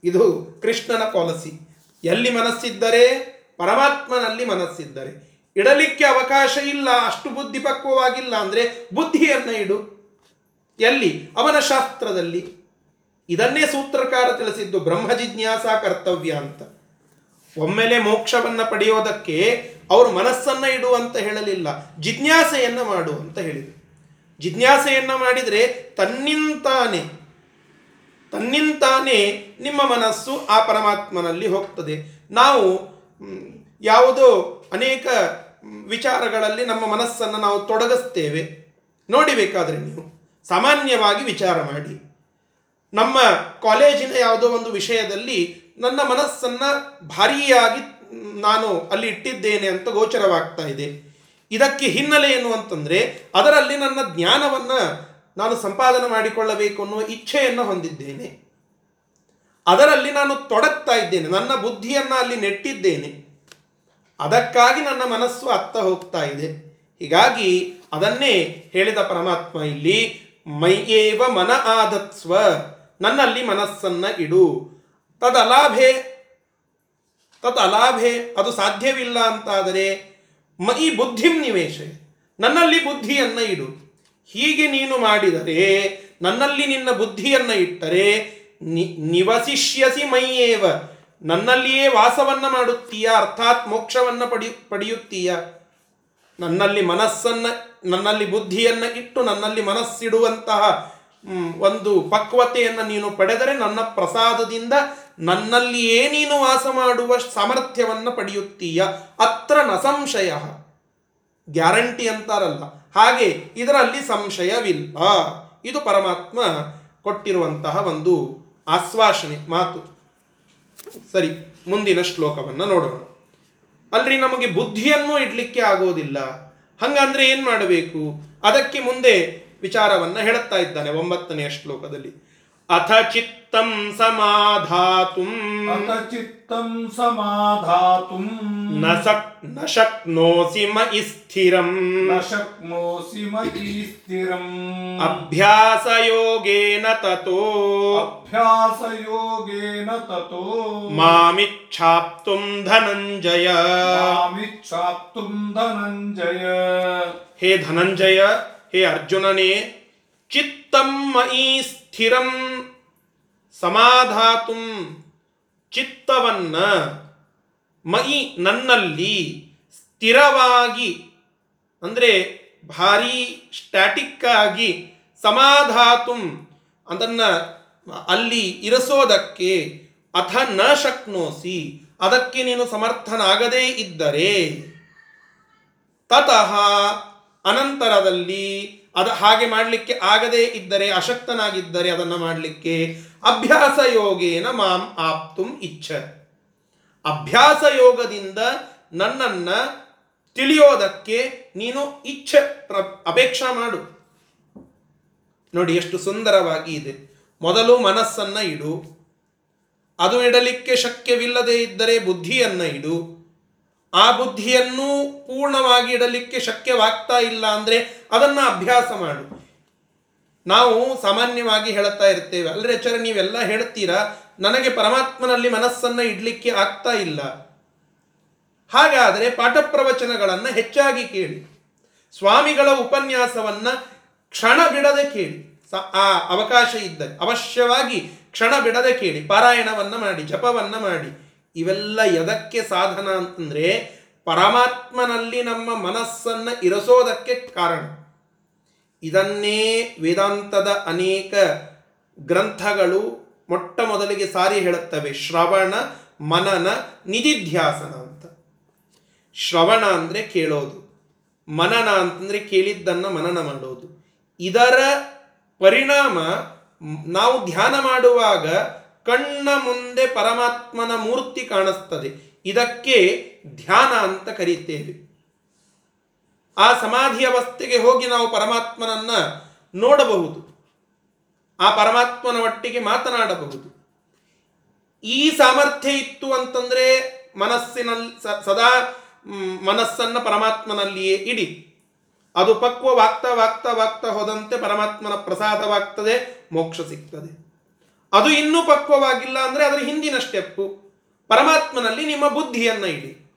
ಇದು ಕೃಷ್ಣನ ಪಾಲಿಸಿ. ಎಲ್ಲಿ ಮನಸ್ಸಿದ್ದರೆ? ಪರಮಾತ್ಮನಲ್ಲಿ ಮನಸ್ಸಿದ್ದರೆ. ಇಡಲಿಕ್ಕೆ ಅವಕಾಶ ಇಲ್ಲ. ಅಷ್ಟು ಬುದ್ಧಿ ಪಕ್ವವಾಗಿಲ್ಲ ಅಂದರೆ ಬುದ್ಧಿಯನ್ನು ಇಡು. ಎಲ್ಲಿ? ಅವನ ಶಾಸ್ತ್ರದಲ್ಲಿ. ಇದನ್ನೇ ಸೂತ್ರಕಾರ ತಿಳಿಸಿದ್ದು ಬ್ರಹ್ಮ ಜಿಜ್ಞಾಸ ಕರ್ತವ್ಯ ಅಂತ. ಒಮ್ಮೆಲೆ ಮೋಕ್ಷವನ್ನ ಪಡೆಯೋದಕ್ಕೆ ಅವರು ಮನಸ್ಸನ್ನ ಇಡು ಅಂತ ಹೇಳಲಿಲ್ಲ. ಜಿಜ್ಞಾಸೆಯನ್ನು ಮಾಡು ಅಂತ ಹೇಳಿದರು. ಜಿಜ್ಞಾಸೆಯನ್ನು ಮಾಡಿದರೆ ತನ್ನಿಂತಾನೆ ತನ್ನಿಂತಾನೆ ನಿಮ್ಮ ಮನಸ್ಸು ಆ ಪರಮಾತ್ಮನಲ್ಲಿ ಹೋಗ್ತದೆ. ನಾವು ಯಾವುದೋ ಅನೇಕ ವಿಚಾರಗಳಲ್ಲಿ ನಮ್ಮ ಮನಸ್ಸನ್ನು ನಾವು ತೊಡಗಿಸ್ತೇವೆ. ನೋಡಿಬೇಕಾದ್ರೆ ನೀವು, ಸಾಮಾನ್ಯವಾಗಿ ವಿಚಾರ ಮಾಡಿ. ನಮ್ಮ ಕಾಲೇಜಿನ ಯಾವುದೋ ಒಂದು ವಿಷಯದಲ್ಲಿ ನನ್ನ ಮನಸ್ಸನ್ನ ಭಾರಿಯಾಗಿ ನಾನು ಅಲ್ಲಿ ಇಟ್ಟಿದ್ದೇನೆ ಅಂತ ಗೋಚರವಾಗ್ತಾ ಇದೆ. ಇದಕ್ಕೆ ಹಿನ್ನೆಲೆ ಏನು ಅಂತಂದ್ರೆ, ಅದರಲ್ಲಿ ನನ್ನ ಜ್ಞಾನವನ್ನು ನಾನು ಸಂಪಾದನೆ ಮಾಡಿಕೊಳ್ಳಬೇಕು ಅನ್ನುವ ಇಚ್ಛೆಯನ್ನು ಹೊಂದಿದ್ದೇನೆ. ಅದರಲ್ಲಿ ನಾನು ತೊಡಗ್ತಾ ಇದ್ದೇನೆ, ನನ್ನ ಬುದ್ಧಿಯನ್ನ ಅಲ್ಲಿ ನೆಟ್ಟಿದ್ದೇನೆ. ಅದಕ್ಕಾಗಿ ನನ್ನ ಮನಸ್ಸು ಅತ್ತ ಹೋಗ್ತಾ ಇದೆ. ಹೀಗಾಗಿ ಅದನ್ನೇ ಹೇಳಿದ ಪರಮಾತ್ಮ ಇಲ್ಲಿ, ಮೈಯೇವ ಮನ ಆದತ್ಸ್ವ. ನನ್ನಲ್ಲಿ ಮನಸ್ಸನ್ನ ಇಡು. ತದಲಾಭೆ ತದ್ ಅಲಾಭೆ ಅದು ಸಾಧ್ಯವಿಲ್ಲ ಅಂತಾದರೆ ಮೈ ಬುದ್ಧಿಂ ನಿವೇಶ. ನನ್ನಲ್ಲಿ ಬುದ್ಧಿಯನ್ನು ಇಡು. ಹೀಗೆ ನೀನು ಮಾಡಿದರೆ, ನನ್ನಲ್ಲಿ ನಿನ್ನ ಬುದ್ಧಿಯನ್ನು ಇಟ್ಟರೆ, ನಿ, ನಿವಸಿಷ್ಯಸಿ ಮೈಯೇವ. ನನ್ನಲ್ಲಿಯೇ ವಾಸವನ್ನ ಮಾಡುತ್ತೀಯ? ಅರ್ಥಾತ್ ಮೋಕ್ಷವನ್ನ ಪಡಿ, ಪಡೆಯುತ್ತೀಯ? ನನ್ನಲ್ಲಿ ಮನಸ್ಸನ್ನ, ನನ್ನಲ್ಲಿ ಬುದ್ಧಿಯನ್ನ ಇಟ್ಟು, ನನ್ನಲ್ಲಿ ಮನಸ್ಸಿಡುವಂತಹ ಒಂದು ಪಕ್ವತೆಯನ್ನು ನೀನು ಪಡೆದರೆ ನನ್ನ ಪ್ರಸಾದದಿಂದ ನನ್ನಲ್ಲಿಯೇ ನೀನು ವಾಸ ಮಾಡುವ ಸಾಮರ್ಥ್ಯವನ್ನು ಪಡೆಯುತ್ತೀಯ. ಅತ್ರ ನ ಸಂಶಯ. ಗ್ಯಾರಂಟಿ ಅಂತಾರಲ್ಲ. ಹಾಗೆ ಇದರಲ್ಲಿ ಸಂಶಯವಿಲ್ಲ. ಇದು ಪರಮಾತ್ಮ ಕೊಟ್ಟಿರುವಂತಹ ಒಂದು ಆಶ್ವಾಸನೆ ಮಾತು. ಸರಿ, ಮುಂದಿನ ಶ್ಲೋಕವನ್ನು ನೋಡೋಣ. ಅಲ್ರಿ, ನಮಗೆ ಬುದ್ಧಿಯನ್ನು ಇಡ್ಲಿಕ್ಕೆ ಆಗೋದಿಲ್ಲ. ಹಂಗಂದ್ರೆ ಏನು ಮಾಡಬೇಕು? ಅದಕ್ಕೆ ಮುಂದೆ ವಿಚಾರವನ್ನ ಹೇಳುತ್ತಾ ಇದ್ದಾನೆ ಒಂಬತ್ತನೆಯ ಶ್ಲೋಕದಲ್ಲಿ. ಅಥ ಚಿತ್ತಂ ಸಮಾಧಾತುಂ. ಅಥ ಚಿತ್ತಂ ಸಮಾಧಾತುಂ. ನ ಸಕ್ನ ಶಕ್ನೋಸಿ ಮ ಸ್ಥಿರಂ ನ ಶಕ್ನೋಸಿ ಮಯಿ ಸ್ಥಿರಂ ಅಭ್ಯಾಸ ಯೋಗೇನ ತತೋ. ಅಭ್ಯಾಸ ಯೋಗೇನ ತತೋ. ಮಾಮಿಚ್ಛಾಪ್ತುಂ ಧನಂಜಯ. ಮಾಮಿಚ್ಛಾಪ್ತುಂ ಧನಂಜಯ. ಹೇ ಧನಂಜಯ ಹೇ ಅರ್ಜುನನೇ, ಚಿತ್ತಂ ಮಯಿ ಸ್ಥಿರಂ ಸಮಾಧಾತುಂ ಚಿತ್ತವನ್ನ ಮಯಿ ನನ್ನಲ್ಲಿ ಸ್ಥಿರವಾಗಿ, ಅಂದರೆ ಭಾರಿ ಸ್ಟ್ಯಾಟಿಕ್ ಆಗಿ ಸಮಾಧಾತುಂ ಅದನ್ನು ಅಲ್ಲಿ ಇರಿಸೋದಕ್ಕೆ ಅಥ ನ ಶಕ್ನೋಸಿ, ಅದಕ್ಕೆ ನೀನು ಸಮರ್ಥನಾಗದೇ ಇದ್ದರೆ, ತತಃ ಅನಂತರದಲ್ಲಿ ಅದ ಹಾಗೆ ಮಾಡಲಿಕ್ಕೆ ಆಗದೇ ಇದ್ದರೆ, ಅಶಕ್ತನಾಗಿದ್ದರೆ ಅದನ್ನು ಮಾಡಲಿಕ್ಕೆ ಅಭ್ಯಾಸ ಯೋಗೇನ ಮಾಂ ಆಪ್ತುಂ ಇಚ್ಛ. ಅಭ್ಯಾಸ ಯೋಗದಿಂದ ನನ್ನನ್ನ ತಿಳಿಯೋದಕ್ಕೆ ನೀನು ಇಚ್ಛೆ ಪ್ರ, ಅಪೇಕ್ಷಾ ಮಾಡು. ನೋಡಿ ಎಷ್ಟು ಸುಂದರವಾಗಿ ಇದೆ. ಮೊದಲು ಮನಸ್ಸನ್ನ ಇಡು. ಅದು ಇಡಲಿಕ್ಕೆ ಶಕ್ಯವಿಲ್ಲದೆ ಇದ್ದರೆ ಬುದ್ಧಿಯನ್ನು ಇಡು. ಆ ಬುದ್ಧಿಯನ್ನು ಪೂರ್ಣವಾಗಿ ಇಡಲಿಕ್ಕೆ ಶಕ್ಯವಾಗ್ತಾ ಇಲ್ಲ ಅಂದರೆ ಅದನ್ನು ಅಭ್ಯಾಸ ಮಾಡು. ನಾವು ಸಾಮಾನ್ಯವಾಗಿ ಹೇಳುತ್ತಾ ಇರ್ತೇವೆ ಅಲ್ಲರೆ ಚರ ನೀವೆಲ್ಲ ಹೇಳ್ತೀರಾ? ನನಗೆ ಪರಮಾತ್ಮನಲ್ಲಿ ಮನಸ್ಸನ್ನ ಇಡಲಿಕ್ಕೆ ಆಗ್ತಾ ಇಲ್ಲ. ಹಾಗಾದರೆ ಪಾಠ ಪ್ರವಚನಗಳನ್ನು ಹೆಚ್ಚಾಗಿ ಕೇಳಿ. ಸ್ವಾಮಿಗಳ ಉಪನ್ಯಾಸವನ್ನ ಕ್ಷಣ ಬಿಡದೆ ಕೇಳಿ. ಆ ಅವಕಾಶ ಇದ್ದರೆ ಅವಶ್ಯವಾಗಿ ಕ್ಷಣ ಬಿಡದೆ ಕೇಳಿ. ಪಾರಾಯಣವನ್ನ ಮಾಡಿ, ಜಪವನ್ನ ಮಾಡಿ. ಇವೆಲ್ಲ ಎದಕ್ಕೆ ಸಾಧನ ಅಂತಂದರೆ ಪರಮಾತ್ಮನಲ್ಲಿ ನಮ್ಮ ಮನಸ್ಸನ್ನ ಇರಸೋದಕ್ಕೆ ಕಾರಣ. ಇದನ್ನೇ ವೇದಾಂತದ ಅನೇಕ ಗ್ರಂಥಗಳು ಮೊಟ್ಟ ಮೊದಲಿಗೆ ಸಾರಿ ಹೇಳುತ್ತವೆ. ಶ್ರವಣ, ಮನನ, ನಿಧಿಧ್ಯಾಸನ ಅಂತ. ಶ್ರವಣ ಅಂದರೆ ಕೇಳೋದು. ಮನನ ಅಂತಂದರೆ ಕೇಳಿದ್ದನ್ನು ಮನನ ಮಾಡೋದು. ಇದರ ಪರಿಣಾಮ ನಾವು ಧ್ಯಾನ ಮಾಡುವಾಗ ಕಣ್ಣ ಮುಂದೆ ಪರಮಾತ್ಮನ ಮೂರ್ತಿ ಕಾಣಿಸ್ತದೆ. ಇದಕ್ಕೆ ಧ್ಯಾನ ಅಂತ ಕರೀತೇವೆ. ಆ ಸಮಾಧಿ ಅವಸ್ಥೆಗೆ ಹೋಗಿ ನಾವು ಪರಮಾತ್ಮನನ್ನ ನೋಡಬಹುದು. ಆ ಪರಮಾತ್ಮನ ಒಟ್ಟಿಗೆ ಮಾತನಾಡಬಹುದು. ಈ ಸಾಮರ್ಥ್ಯ ಇತ್ತು ಅಂತಂದ್ರೆ ಮನಸ್ಸಿನಲ್ಲಿ ಸದಾ ಮನಸ್ಸನ್ನು ಮನಸ್ಸನ್ನ ಪರಮಾತ್ಮನಲ್ಲಿಯೇ ಇಡಿ. ಅದು ಪಕ್ವವಾಗ್ತಾ ವಾಗ್ತಾ ವಾಗ್ತಾ ಹೋದಂತೆ ಪರಮಾತ್ಮನ ಪ್ರಸಾದವಾಗ್ತದೆ, ಮೋಕ್ಷ ಸಿಗ್ತದೆ. ಅದು ಇನ್ನೂ ಪಕ್ವವಾಗಿಲ್ಲ ಅಂದ್ರೆ ಅದರ ಹಿಂದಿನ ಸ್ಟೆಪ್ಪು. ಪರಮಾತ್ಮನಲ್ಲಿ ನಿಮ್ಮ ಬುದ್ಧಿಯನ್ನು ಇಡಿ.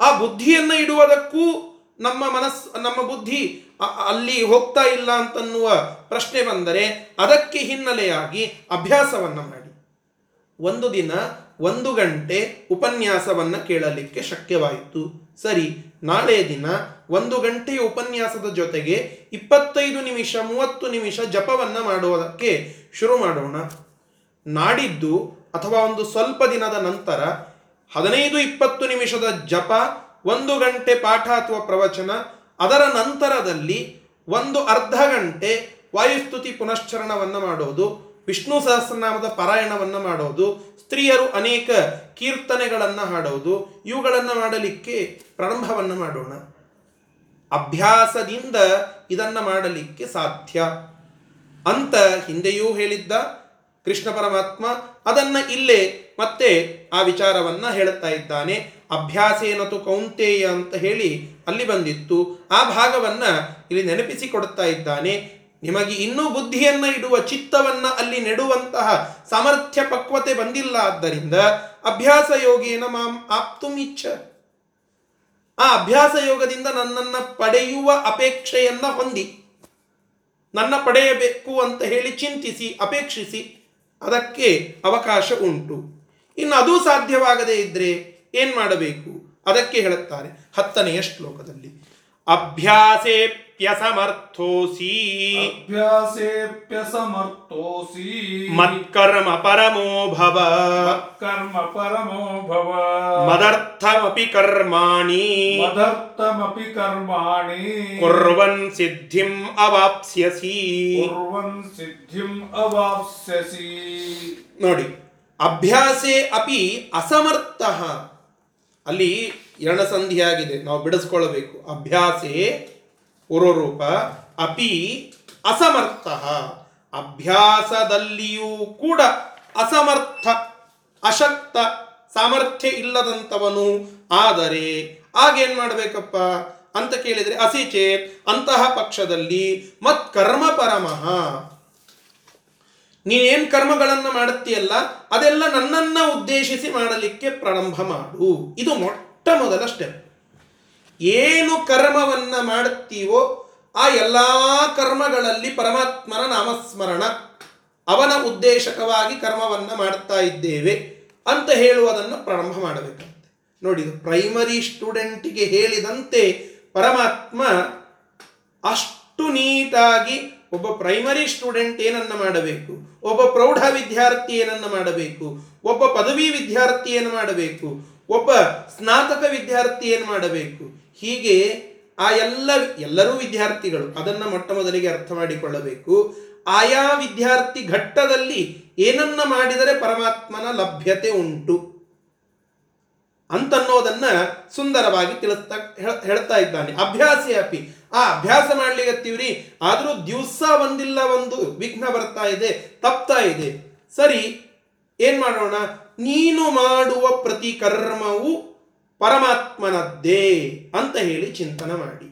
ಆ ಬುದ್ಧಿಯನ್ನು ಇಡುವುದಕ್ಕೂ ನಮ್ಮ ಮನಸ್ ನಮ್ಮ ಬುದ್ಧಿ ಅಲ್ಲಿ ಹೋಗ್ತಾ ಇಲ್ಲ ಅಂತನ್ನುವ ಪ್ರಶ್ನೆ ಬಂದರೆ ಅದಕ್ಕೆ ಹಿನ್ನೆಲೆಯಾಗಿ ಅಭ್ಯಾಸವನ್ನು ಮಾಡಿ. ಒಂದು ದಿನ ಒಂದು ಗಂಟೆ ಉಪನ್ಯಾಸವನ್ನ ಕೇಳಲಿಕ್ಕೆ ಶಕ್ಯವಾಯಿತು. ಸರಿ, ನಾಳೆ ದಿನ ಒಂದು ಗಂಟೆಯ ಉಪನ್ಯಾಸದ ಜೊತೆಗೆ ಇಪ್ಪತ್ತೈದು ನಿಮಿಷ, ಮೂವತ್ತು ನಿಮಿಷ ಜಪವನ್ನು ಮಾಡುವುದಕ್ಕೆ ಶುರು ಮಾಡೋಣ. ನಾಡಿದ್ದು ಅಥವಾ ಒಂದು ಸ್ವಲ್ಪ ದಿನದ ನಂತರ ಹದಿನೈದು ಇಪ್ಪತ್ತು ನಿಮಿಷದ ಜಪ, ಒಂದು ಗಂಟೆ ಪಾಠ ಅಥವಾ ಪ್ರವಚನ, ಅದರ ನಂತರದಲ್ಲಿ ಒಂದು ಅರ್ಧ ಗಂಟೆ ವಾಯುಸ್ತುತಿ ಪುನಶ್ಚರಣವನ್ನು ಮಾಡೋದು, ವಿಷ್ಣು ಸಹಸ್ರನಾಮದ ಪಾರಾಯಣವನ್ನು ಮಾಡೋದು, ಸ್ತ್ರೀಯರು ಅನೇಕ ಕೀರ್ತನೆಗಳನ್ನು ಹಾಡೋದು, ಇವುಗಳನ್ನು ಮಾಡಲಿಕ್ಕೆ ಪ್ರಾರಂಭವನ್ನು ಮಾಡೋಣ. ಅಭ್ಯಾಸದಿಂದ ಇದನ್ನು ಮಾಡಲಿಕ್ಕೆ ಸಾಧ್ಯ. ಅಂತ ಹಿಂದೆಯೂ ಹೇಳಿದ್ದ ಕೃಷ್ಣ ಪರಮಾತ್ಮ ಅದನ್ನ ಇಲ್ಲೇ ಮತ್ತೆ ಆ ವಿಚಾರವನ್ನ ಹೇಳುತ್ತಾ ಇದ್ದಾನೆ. ಅಭ್ಯಾಸೇನತು ಕೌಂತೇಯ ಅಂತ ಹೇಳಿ ಅಲ್ಲಿ ಬಂದಿತ್ತು. ಆ ಭಾಗವನ್ನ ಇಲ್ಲಿ ನೆನಪಿಸಿಕೊಡುತ್ತಾ ಇದ್ದಾನೆ. ನಿಮಗೆ ಇನ್ನೂ ಬುದ್ಧಿಯನ್ನ ಇಡುವ ಚಿತ್ತವನ್ನ ಅಲ್ಲಿ ನೆಡುವಂತಹ ಸಾಮರ್ಥ್ಯ ಪಕ್ವತೆ ಬಂದಿಲ್ಲ ಆದ್ದರಿಂದ ಅಭ್ಯಾಸ ಯೋಗೇನ ಮಾಂ ಆಪ್ತುಮಿಚ್ಛ ಆ ಅಭ್ಯಾಸ ಯೋಗದಿಂದ ನನ್ನನ್ನ ಪಡೆಯುವ ಅಪೇಕ್ಷೆಯನ್ನ ಹೊಂದಿ. ನನ್ನ ಪಡೆಯಬೇಕು ಅಂತ ಹೇಳಿ ಚಿಂತಿಸಿ, ಅಪೇಕ್ಷಿಸಿ ಅದಕ್ಕೆ ಅವಕಾಶ ಉಂಟು. ಇನ್ನು ಅದು ಸಾಧ್ಯವಾಗದೇ ಇದ್ದರೆ ಏನು ಮಾಡಬೇಕು? ಅದಕ್ಕೆ ಹೇಳುತ್ತಾರೆ ಹತ್ತನೆಯ ಶ್ಲೋಕದಲ್ಲಿ. ಅಭ್ಯಾಸೇಪ್ಯಸಮರ್ಥೋಸಿ ಅಭ್ಯಾಸೇಪ್ಯಸಮರ್ಥೋಸಿ. ಮತ್ಕರ್ಮ ಪರಮೋ ಭವ ಕರ್ಮ ಪರಮೋ ಭವ ಮದರ್ಥಮಪಿ ಕರ್ಮಾಣಿ. ಮದರ್ಥಮಪಿ ಕರ್ಮಾಣಿ. ಕುರ್ವನ್ ಸಿದ್ಧಿಂ ಅವಾಪ್ಸ್ಯಸಿ. ಕುರ್ವನ್ ಸಿದ್ಧಿಂ ಅವಾಪ್ಸ್ಯಸಿ. ನೋಡಿ ಅಭ್ಯಾಸೇ ಅಪಿ ಅಸಮರ್ಥ. ಅಲ್ಲಿ ಸಂಧಿಯಾಗಿದೆ. ನಾವು ಬಿಡಿಸ್ಕೊಳ್ಬೇಕು. ಅಭ್ಯಾಸೇ ಪುರರೂಪ ಅಪಿ ಅಸಮರ್ಥ. ಅಭ್ಯಾಸದಲ್ಲಿಯೂ ಕೂಡ ಅಸಮರ್ಥ, ಅಶಕ್ತ ಸಾಮರ್ಥ್ಯ ಇಲ್ಲದಂಥವನು ಆದರೆ ಆಗೇನ್ ಮಾಡಬೇಕಪ್ಪ? ಅಂತ ಕೇಳಿದ್ರೆ ಅಸಿಚೇತ್ ಅಂತಹ ಪಕ್ಷದಲ್ಲಿ ಮತ್ ಕರ್ಮ ಪರಮಃ. ನೀನೇನ್ ಕರ್ಮಗಳನ್ನು ಮಾಡುತ್ತೀಯಲ್ಲ, ಅದೆಲ್ಲ ನನ್ನನ್ನ ಉದ್ದೇಶಿಸಿ ಮಾಡಲಿಕ್ಕೆ ಪ್ರಾರಂಭ ಮಾಡು. ಇದು ಮೊಟ್ಟ ಮೊದಲ ಏನು ಕರ್ಮವನ್ನ ಮಾಡುತ್ತೀವೋ ಆ ಎಲ್ಲ ಕರ್ಮಗಳಲ್ಲಿ ಪರಮಾತ್ಮನ ನಾಮಸ್ಮರಣ. ಅವನ ಉದ್ದೇಶಕವಾಗಿ ಕರ್ಮವನ್ನು ಮಾಡ್ತಾ ಇದ್ದೇವೆ ಅಂತ ಹೇಳುವುದನ್ನು ಪ್ರಾರಂಭ ಮಾಡಬೇಕಂತೆ ನೋಡಿ ಪ್ರೈಮರಿ ಸ್ಟೂಡೆಂಟಿಗೆ ಹೇಳಿದಂತೆ ಪರಮಾತ್ಮ ಅಷ್ಟು ನೀಟಾಗಿ ಒಬ್ಬ ಪ್ರೈಮರಿ ಸ್ಟೂಡೆಂಟ್ ಏನನ್ನ ಮಾಡಬೇಕು? ಒಬ್ಬ ಪ್ರೌಢ ವಿದ್ಯಾರ್ಥಿ ಏನನ್ನ ಮಾಡಬೇಕು? ಒಬ್ಬ ಪದವಿ ವಿದ್ಯಾರ್ಥಿ ಏನು ಮಾಡಬೇಕು? ಒಬ್ಬ ಸ್ನಾತಕ ವಿದ್ಯಾರ್ಥಿ ಏನು ಮಾಡಬೇಕು? ಹೀಗೆ ಆ ಎಲ್ಲ ಎಲ್ಲರೂ ವಿದ್ಯಾರ್ಥಿಗಳು ಅದನ್ನ ಮೊಟ್ಟ ಮೊದಲಿಗೆ ಅರ್ಥ ಮಾಡಿಕೊಳ್ಳಬೇಕು. ಆಯಾ ವಿದ್ಯಾರ್ಥಿ ಘಟ್ಟದಲ್ಲಿ ಏನನ್ನ ಮಾಡಿದರೆ ಪರಮಾತ್ಮನ ಲಭ್ಯತೆ ಉಂಟು ಅಂತನ್ನೋದನ್ನ ಸುಂದರವಾಗಿ ತಿಳಿಸ್ತಾ ಹೇಳ್- ಹೇಳ್ತಾ ಇದ್ದಾನೆ. ಅಭ್ಯಾಸಿ ಅಪಿ. ಆ ಅಭ್ಯಾಸ ಮಾಡ್ಲಿಕತ್ತೀವ್ರಿ ಆದರೂ ದಿವಸ ಒಂದಿಲ್ಲ ಒಂದು ವಿಘ್ನ ಬರ್ತಾ ಇದೆ, ತಪ್ತಾ ಇದೆ. ಸರಿ, ಏನ್ ಮಾಡೋಣ? ನೀನು ಮಾಡುವ ಪ್ರತಿ ಕರ್ಮವು ಪರಮಾತ್ಮನದ್ದೇ ಅಂತ ಹೇಳಿ ಚಿಂತನೆ ಮಾಡಿ.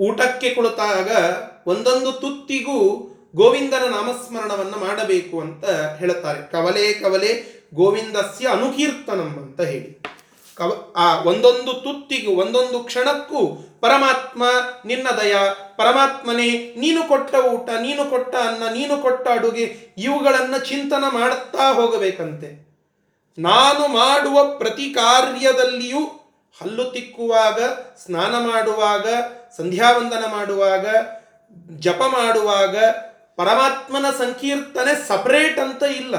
ಊಟಕ್ಕೆ ಕುಳಿತಾಗ ಒಂದೊಂದು ತುತ್ತಿಗೂ ಗೋವಿಂದನ ನಾಮಸ್ಮರಣವನ್ನು ಮಾಡಬೇಕು ಅಂತ ಹೇಳುತ್ತಾರೆ ಕವಲೆ ಕವಲೆ ಗೋವಿಂದಸ್ಯ ಅನುಕೀರ್ತನಂ ಅಂತ ಹೇಳಿ. ಕವ, ಆ ಒಂದೊಂದು ತುತ್ತಿಗೂ ಒಂದೊಂದು ಕ್ಷಣಕ್ಕೂ ಪರಮಾತ್ಮ ನಿನ್ನ ದಯ, ಪರಮಾತ್ಮನೇ ನೀನು ಕೊಟ್ಟ ಊಟ, ನೀನು ಕೊಟ್ಟ ಅನ್ನ, ನೀನು ಕೊಟ್ಟ ಅಡುಗೆ, ಇವುಗಳನ್ನು ಚಿಂತನ ಮಾಡುತ್ತಾ ಹೋಗಬೇಕಂತೆ. ನಾನು ಮಾಡುವ ಪ್ರತಿ ಕಾರ್ಯದಲ್ಲಿಯೂ ಹಲ್ಲು ತಿಕ್ಕುವಾಗ, ಸ್ನಾನ ಮಾಡುವಾಗ, ಸಂಧ್ಯಾವಂದನ ಮಾಡುವಾಗ, ಜಪ ಮಾಡುವಾಗ ಪರಮಾತ್ಮನ ಸಂಕೀರ್ತನೆ ಸಪರೇಟ್ ಅಂತ ಇಲ್ಲ.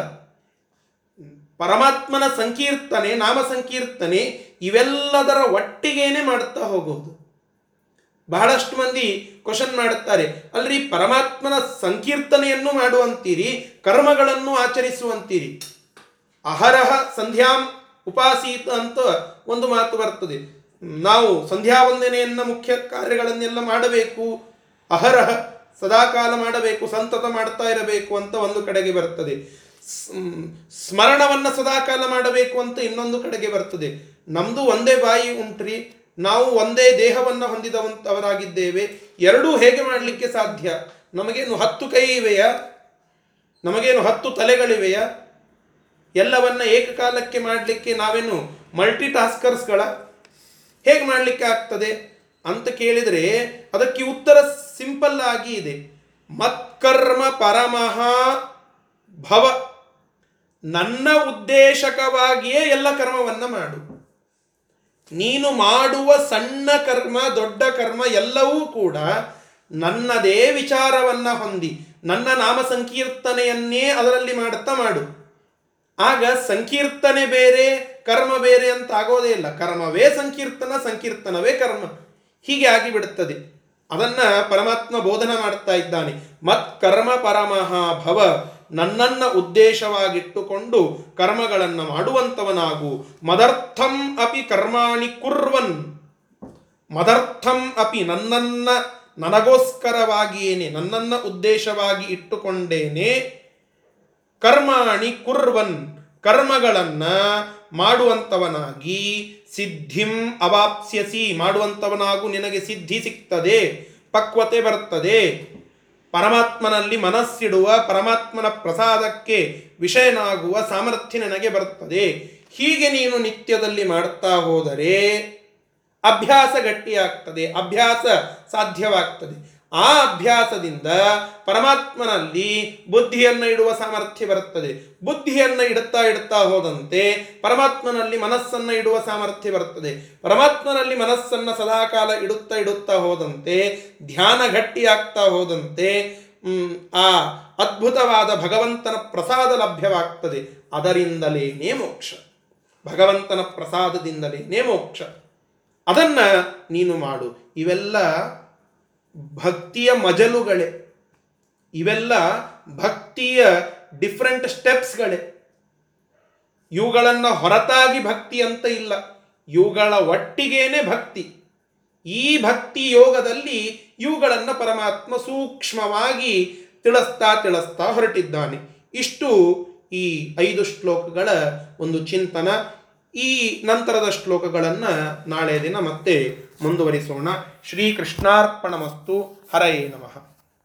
ಪರಮಾತ್ಮನ ಸಂಕೀರ್ತನೆ, ನಾಮ ಸಂಕೀರ್ತನೆ ಇವೆಲ್ಲದರ ಒಟ್ಟಿಗೇನೆ ಮಾಡುತ್ತಾ ಹೋಗೋದು. ಬಹಳಷ್ಟು ಮಂದಿ ಕ್ವಶನ್ ಮಾಡುತ್ತಾರೆ, ಅಲ್ರಿ ಪರಮಾತ್ಮನ ಸಂಕೀರ್ತನೆಯನ್ನು ಮಾಡುವಂತೀರಿ, ಕರ್ಮಗಳನ್ನು ಆಚರಿಸುವಂತೀರಿ. ಅಹರಹ ಸಂಧ್ಯಾಂ ಉಪಾಸೀತ ಅಂತ ಒಂದು ಮಾತು ಬರ್ತದೆ. ನಾವು ಸಂಧ್ಯಾ ವಂದನೆಯನ್ನ ಮುಖ್ಯ ಕಾರ್ಯಗಳನ್ನೆಲ್ಲ ಮಾಡಬೇಕು. ಅಹರಹ ಸದಾಕಾಲ ಮಾಡಬೇಕು, ಸಂತತ ಮಾಡ್ತಾ ಇರಬೇಕು ಅಂತ ಒಂದು ಕಡೆಗೆ ಬರ್ತದೆ. ಸ್ಮರಣವನ್ನ ಸದಾಕಾಲ ಮಾಡಬೇಕು ಅಂತ ಇನ್ನೊಂದು ಕಡೆಗೆ ಬರ್ತದೆ. ನಮ್ದು ಒಂದೇ ಬಾಯಿ ಉಂಟ್ರಿ, ನಾವು ಒಂದೇ ದೇಹವನ್ನ ಹೊಂದಿದವಂತವರಾಗಿದ್ದೇವೆ. ಎರಡೂ ಹೇಗೆ ಮಾಡಲಿಕ್ಕೆ ಸಾಧ್ಯ? ನಮಗೇನು ಹತ್ತು ಕೈ ಇವೆಯಾ? ನಮಗೇನು ಹತ್ತು ತಲೆಗಳಿವೆಯಾ? ಎಲ್ಲವನ್ನ ಏಕಕಾಲಕ್ಕೆ ಮಾಡಲಿಕ್ಕೆ ನಾವೇನು ಮಲ್ಟಿ ಟಾಸ್ಕರ್ಸ್ಗಳ ಹೇಗೆ ಮಾಡಲಿಕ್ಕೆ ಆಗ್ತದೆ ಅಂತ ಕೇಳಿದರೆ ಅದಕ್ಕೆ ಉತ್ತರ ಸಿಂಪಲ್ ಆಗಿ ಇದೆ. ಮತ್ಕರ್ಮ ಪರಮಃ ಭವ. ನನ್ನ ಉದ್ದೇಶಕವಾಗಿಯೇ ಎಲ್ಲ ಕರ್ಮವನ್ನು ಮಾಡು. ನೀನು ಮಾಡುವ ಸಣ್ಣ ಕರ್ಮ, ದೊಡ್ಡ ಕರ್ಮ ಎಲ್ಲವೂ ಕೂಡ ನನ್ನದೇ ವಿಚಾರವನ್ನ ಹೊಂದಿ, ನನ್ನ ನಾಮ ಸಂಕೀರ್ತನೆಯನ್ನೇ ಅದರಲ್ಲಿ ಮಾಡುತ್ತಾ ಮಾಡು. ಆಗ ಸಂಕೀರ್ತನೆ ಬೇರೆ, ಕರ್ಮ ಬೇರೆ ಅಂತ ಆಗೋದೇ ಇಲ್ಲ. ಕರ್ಮವೇ ಸಂಕೀರ್ತನ, ಸಂಕೀರ್ತನವೇ ಕರ್ಮ. ಹೀಗೆ ಆಗಿಬಿಡುತ್ತದೆ. ಅದನ್ನ ಪರಮಾತ್ಮ ಬೋಧನ ಮಾಡ್ತಾ ಇದ್ದಾನೆ. ಮತ್ ಕರ್ಮ ಪರಮಃ ಭವ, ನನ್ನನ್ನ ಉದ್ದೇಶವಾಗಿಟ್ಟುಕೊಂಡು ಕರ್ಮಗಳನ್ನು ಮಾಡುವಂತವನಾಗು. ಮದರ್ಥಂ ಅಪಿ ಕರ್ಮಾಣಿ ಕುರ್ವನ್. ಮದರ್ಥಂ ಅಪಿ ನನ್ನನ್ನ, ನನಗೋಸ್ಕರವಾಗಿಯೇನೆ, ನನ್ನನ್ನ ಉದ್ದೇಶವಾಗಿ ಇಟ್ಟುಕೊಂಡೇನೆ. ಕರ್ಮಾಣಿ ಕುರ್ವನ್ ಕರ್ಮಗಳನ್ನ ಮಾಡುವಂಥವನಾಗಿ ಸಿದ್ಧಿಂ ಅವಾಪ್ಸ್ಯಸಿ. ಮಾಡುವಂಥವನಾಗೂ ನಿನಗೆ ಸಿದ್ಧಿ ಸಿಗ್ತದೆ ಪಕ್ವತೆ ಬರ್ತದೆ. ಪರಮಾತ್ಮನಲ್ಲಿ ಮನಸ್ಸಿಡುವ, ಪರಮಾತ್ಮನ ಪ್ರಸಾದಕ್ಕೆ ವಿಷಯನಾಗುವ ಸಾಮರ್ಥ್ಯ ನನಗೆ ಬರ್ತದೆ. ಹೀಗೆ ನೀನು ನಿತ್ಯದಲ್ಲಿ ಮಾಡ್ತಾ ಹೋದರೆ ಅಭ್ಯಾಸ ಗಟ್ಟಿಯಾಗ್ತದೆ, ಅಭ್ಯಾಸ ಸಾಧ್ಯವಾಗ್ತದೆ. ಆ ಅಭ್ಯಾಸದಿಂದ ಪರಮಾತ್ಮನಲ್ಲಿ ಬುದ್ಧಿಯನ್ನು ಇಡುವ ಸಾಮರ್ಥ್ಯ ಬರುತ್ತದೆ. ಬುದ್ಧಿಯನ್ನು ಇಡುತ್ತಾ ಇಡುತ್ತಾ ಹೋದಂತೆ ಪರಮಾತ್ಮನಲ್ಲಿ ಮನಸ್ಸನ್ನು ಇಡುವ ಸಾಮರ್ಥ್ಯ ಬರುತ್ತದೆ. ಪರಮಾತ್ಮನಲ್ಲಿ ಮನಸ್ಸನ್ನು ಸದಾಕಾಲ ಇಡುತ್ತಾ ಇಡುತ್ತಾ ಹೋದಂತೆ, ಧ್ಯಾನ ಗಟ್ಟಿಯಾಗ್ತಾ ಹೋದಂತೆ ಆ ಅದ್ಭುತವಾದ ಭಗವಂತನ ಪ್ರಸಾದ ಲಭ್ಯವಾಗ್ತದೆ. ಅದರಿಂದಲೇನೇ ಮೋಕ್ಷ. ಭಗವಂತನ ಪ್ರಸಾದದಿಂದಲೇನೇ ಮೋಕ್ಷ. ಅದನ್ನ ನೀನು ಮಾಡು. ಇವೆಲ್ಲ ಭಕ್ತಿಯ ಮಜಲುಗಳೇ. ಇವೆಲ್ಲ ಭಕ್ತಿಯ ಡಿಫ್ರೆಂಟ್ ಸ್ಟೆಪ್ಸ್ಗಳೇ ಇವುಗಳನ್ನು ಹೊರತಾಗಿ ಭಕ್ತಿ ಅಂತ ಇಲ್ಲ. ಇವುಗಳ ಒಟ್ಟಿಗೇನೆ ಭಕ್ತಿ. ಈ ಭಕ್ತಿ ಯೋಗದಲ್ಲಿ ಇವುಗಳನ್ನು ಪರಮಾತ್ಮ ಸೂಕ್ಷ್ಮವಾಗಿ ತಿಳಿಸ್ತಾ ತಿಳಿಸ್ತಾ ಹೊರಟಿದ್ದಾನೆ. ಇಷ್ಟು ಈ ಐದು ಶ್ಲೋಕಗಳ ಒಂದು ಚಿಂತನ. ಈ ನಂತರದ ಶ್ಲೋಕಗಳನ್ನು ನಾಳೆ ದಿನ ಮತ್ತೆ ಮುಂದುವರಿಸೋಣ. ಶ್ರೀಕೃಷ್ಣಾರ್ಪಣಮಸ್ತು. ಹರಯೇ ನಮಃ.